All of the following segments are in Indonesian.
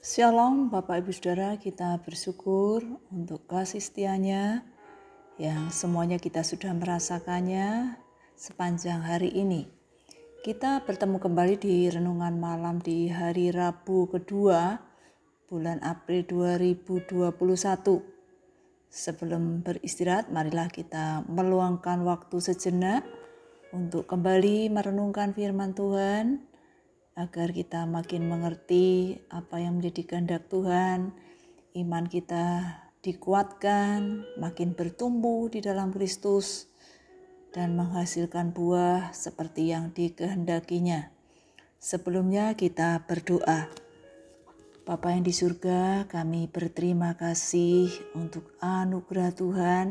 Shalom Bapak Ibu Saudara, kita bersyukur untuk kasih setianya yang semuanya kita sudah merasakannya sepanjang hari ini. Kita bertemu kembali di renungan malam di hari Rabu kedua bulan April 2021. Sebelum beristirahat, marilah kita meluangkan waktu sejenak untuk kembali merenungkan firman Tuhan agar kita makin mengerti apa yang menjadi kehendak Tuhan, iman kita dikuatkan, makin bertumbuh di dalam Kristus, dan menghasilkan buah seperti yang dikehendakinya. Sebelumnya kita berdoa. Bapa yang di surga, kami berterima kasih untuk anugerah Tuhan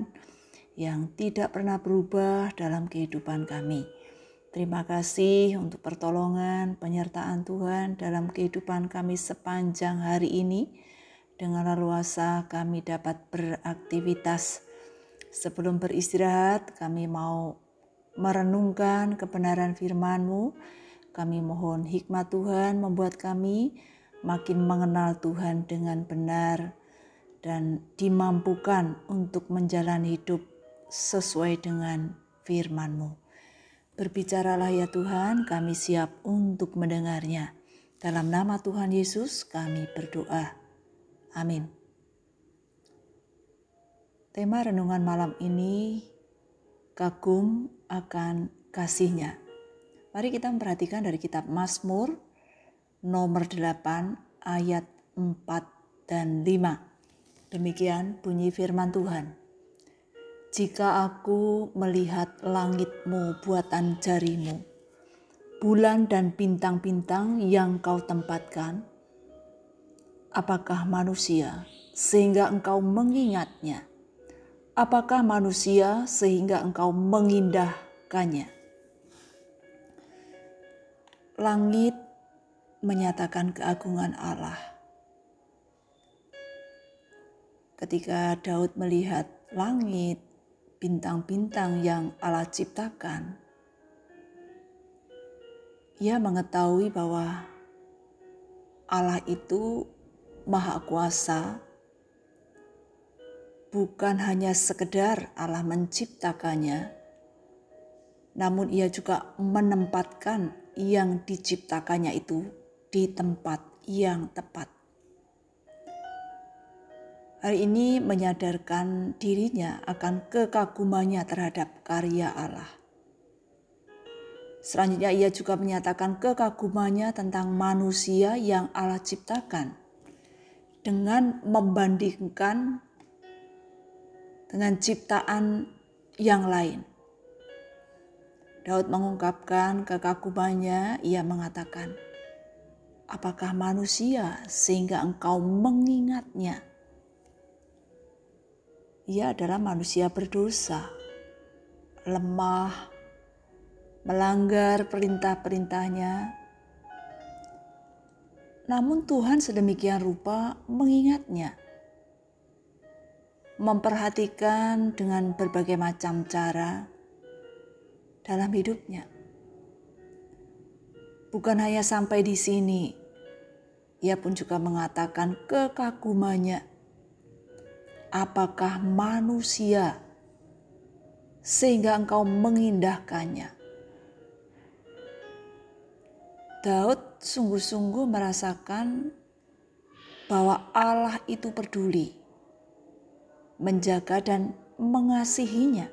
yang tidak pernah berubah dalam kehidupan kami. Terima kasih untuk pertolongan, penyertaan Tuhan dalam kehidupan kami sepanjang hari ini. Dengan leluasa kami dapat beraktivitas. Sebelum beristirahat, kami mau merenungkan kebenaran firman-Mu. Kami mohon hikmat Tuhan membuat kami makin mengenal Tuhan dengan benar dan dimampukan untuk menjalani hidup sesuai dengan firman-Mu. Berbicaralah ya Tuhan, kami siap untuk mendengarnya. Dalam nama Tuhan Yesus kami berdoa. Amin. Tema renungan malam ini kagum akan kasihnya. Mari kita memperhatikan dari kitab Mazmur nomor 8 ayat 4 dan 5. Demikian bunyi firman Tuhan. Jika aku melihat langitmu buatan jarimu, bulan dan bintang-bintang yang kau tempatkan, apakah manusia sehingga engkau mengingatnya? Apakah manusia sehingga engkau mengindahkannya? Langit menyatakan keagungan Allah. Ketika Daud melihat langit, bintang-bintang yang Allah ciptakan, ia mengetahui bahwa Allah itu Maha Kuasa, bukan hanya sekedar Allah menciptakannya, namun Ia juga menempatkan yang diciptakannya itu di tempat yang tepat. Hari ini menyadarkan dirinya akan kekagumannya terhadap karya Allah. Selanjutnya ia juga menyatakan kekagumannya tentang manusia yang Allah ciptakan dengan membandingkan dengan ciptaan yang lain. Daud mengungkapkan kekagumannya, ia mengatakan, Apakah manusia sehingga engkau mengingatnya? Ia adalah manusia berdosa, lemah, melanggar perintah-perintahnya. Namun Tuhan sedemikian rupa mengingatnya, memperhatikan dengan berbagai macam cara dalam hidupnya. Bukan hanya sampai di sini, ia pun juga mengatakan kekagumannya apakah manusia sehingga engkau mengindahkannya. Daud sungguh-sungguh merasakan bahwa Allah itu peduli, menjaga dan mengasihinya.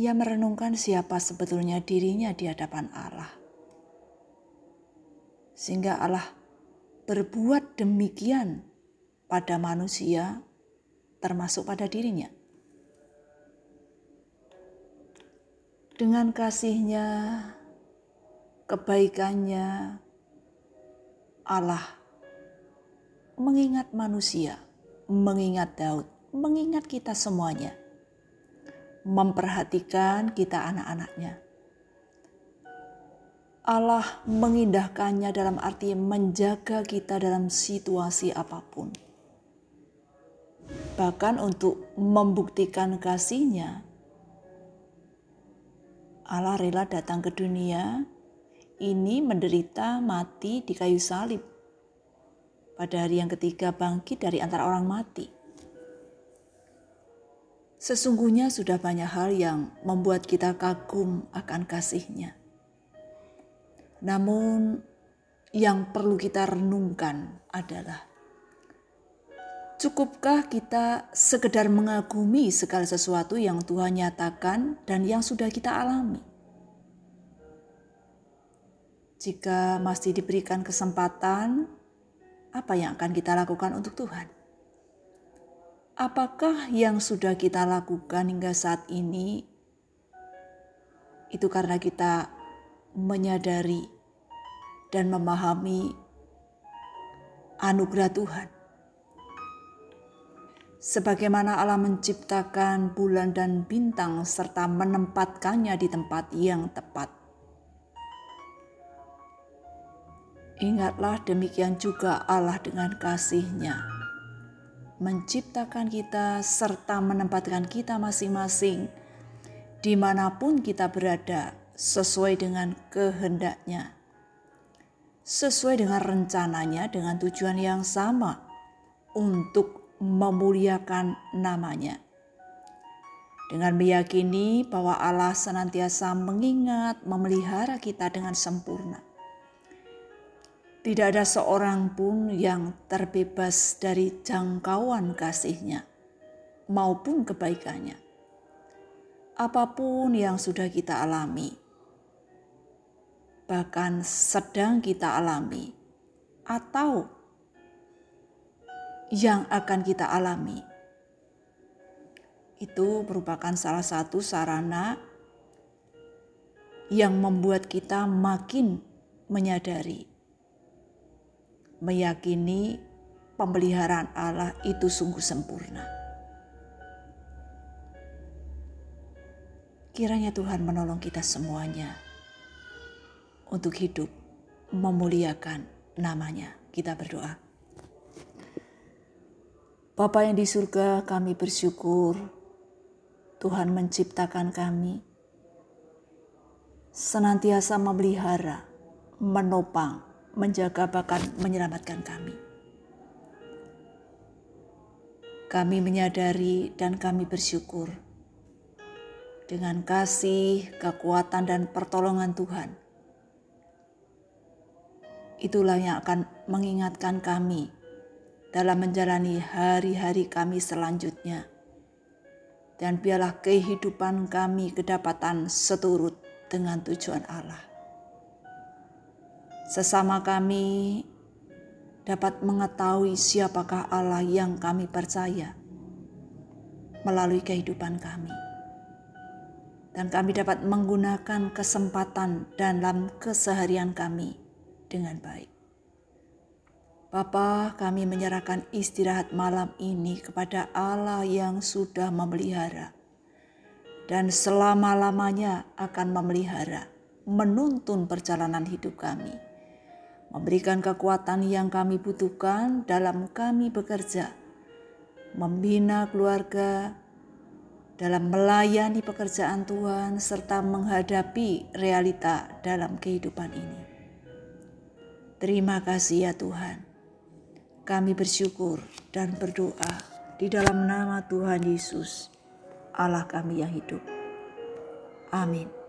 Ia merenungkan siapa sebetulnya dirinya di hadapan Allah. Sehingga Allah berbuat demikian pada manusia, termasuk pada dirinya. Dengan kasihnya, kebaikannya, Allah mengingat manusia, mengingat Daud, mengingat kita semuanya, memperhatikan kita anak-anaknya Allah mengindahkannya dalam arti menjaga kita dalam situasi apa pun. Bahkan untuk membuktikan kasihnya, Allah rela datang ke dunia, ini menderita mati di kayu salib. Pada hari yang ketiga bangkit dari antara orang mati. Sesungguhnya sudah banyak hal yang membuat kita kagum akan kasihnya. Namun yang perlu kita renungkan adalah Cukupkah kita sekedar mengagumi segala sesuatu yang Tuhan nyatakan dan yang sudah kita alami? Jika masih diberikan kesempatan, apa yang akan kita lakukan untuk Tuhan? Apakah yang sudah kita lakukan hingga saat ini itu karena kita menyadari dan memahami anugerah Tuhan? Sebagaimana Allah menciptakan bulan dan bintang serta menempatkannya di tempat yang tepat. Ingatlah demikian juga Allah dengan kasihnya, menciptakan kita serta menempatkan kita masing-masing di mana pun kita berada sesuai dengan kehendaknya, sesuai dengan rencananya dengan tujuan yang sama untuk memuliakan namanya. Dengan meyakini bahwa Allah senantiasa mengingat, memelihara kita dengan sempurna. Tidak ada seorang pun yang terbebas dari jangkauan kasihnya maupun kebaikannya. Apa pun yang sudah kita alami, bahkan sedang kita alami, atau yang akan kita alami. Itu merupakan salah satu sarana yang membuat kita makin menyadari, meyakini pemeliharaan Allah itu sungguh sempurna. Kiranya Tuhan menolong kita semuanya untuk hidup memuliakan namanya. Kita berdoa. Bapa yang di surga, kami bersyukur Tuhan menciptakan kami, senantiasa memelihara, menopang, menjaga bahkan menyelamatkan kami. Kami menyadari dan kami bersyukur dengan kasih, kekuatan, dan pertolongan Tuhan. Itulah yang akan mengingatkan kami dalam menjalani hari-hari kami selanjutnya. Dan biarlah kehidupan kami kedapatan seturut dengan tujuan Allah. Sesama kami dapat mengetahui siapakah Allah yang kami percaya melalui kehidupan kami. Dan kami dapat menggunakan kesempatan dalam keseharian kami dengan baik. Bapa, kami menyerahkan istirahat malam ini kepada Allah yang sudah memelihara. Dan selama-lamanya akan memelihara, menuntun perjalanan hidup kami, memberikan kekuatan yang kami butuhkan dalam kami bekerja, membina keluarga, dalam melayani pekerjaan Tuhan, serta menghadapi realita dalam kehidupan ini. Terima kasih ya Tuhan kami bersyukur dan berdoa di dalam nama Tuhan Yesus, Allah kami yang hidup. Amin.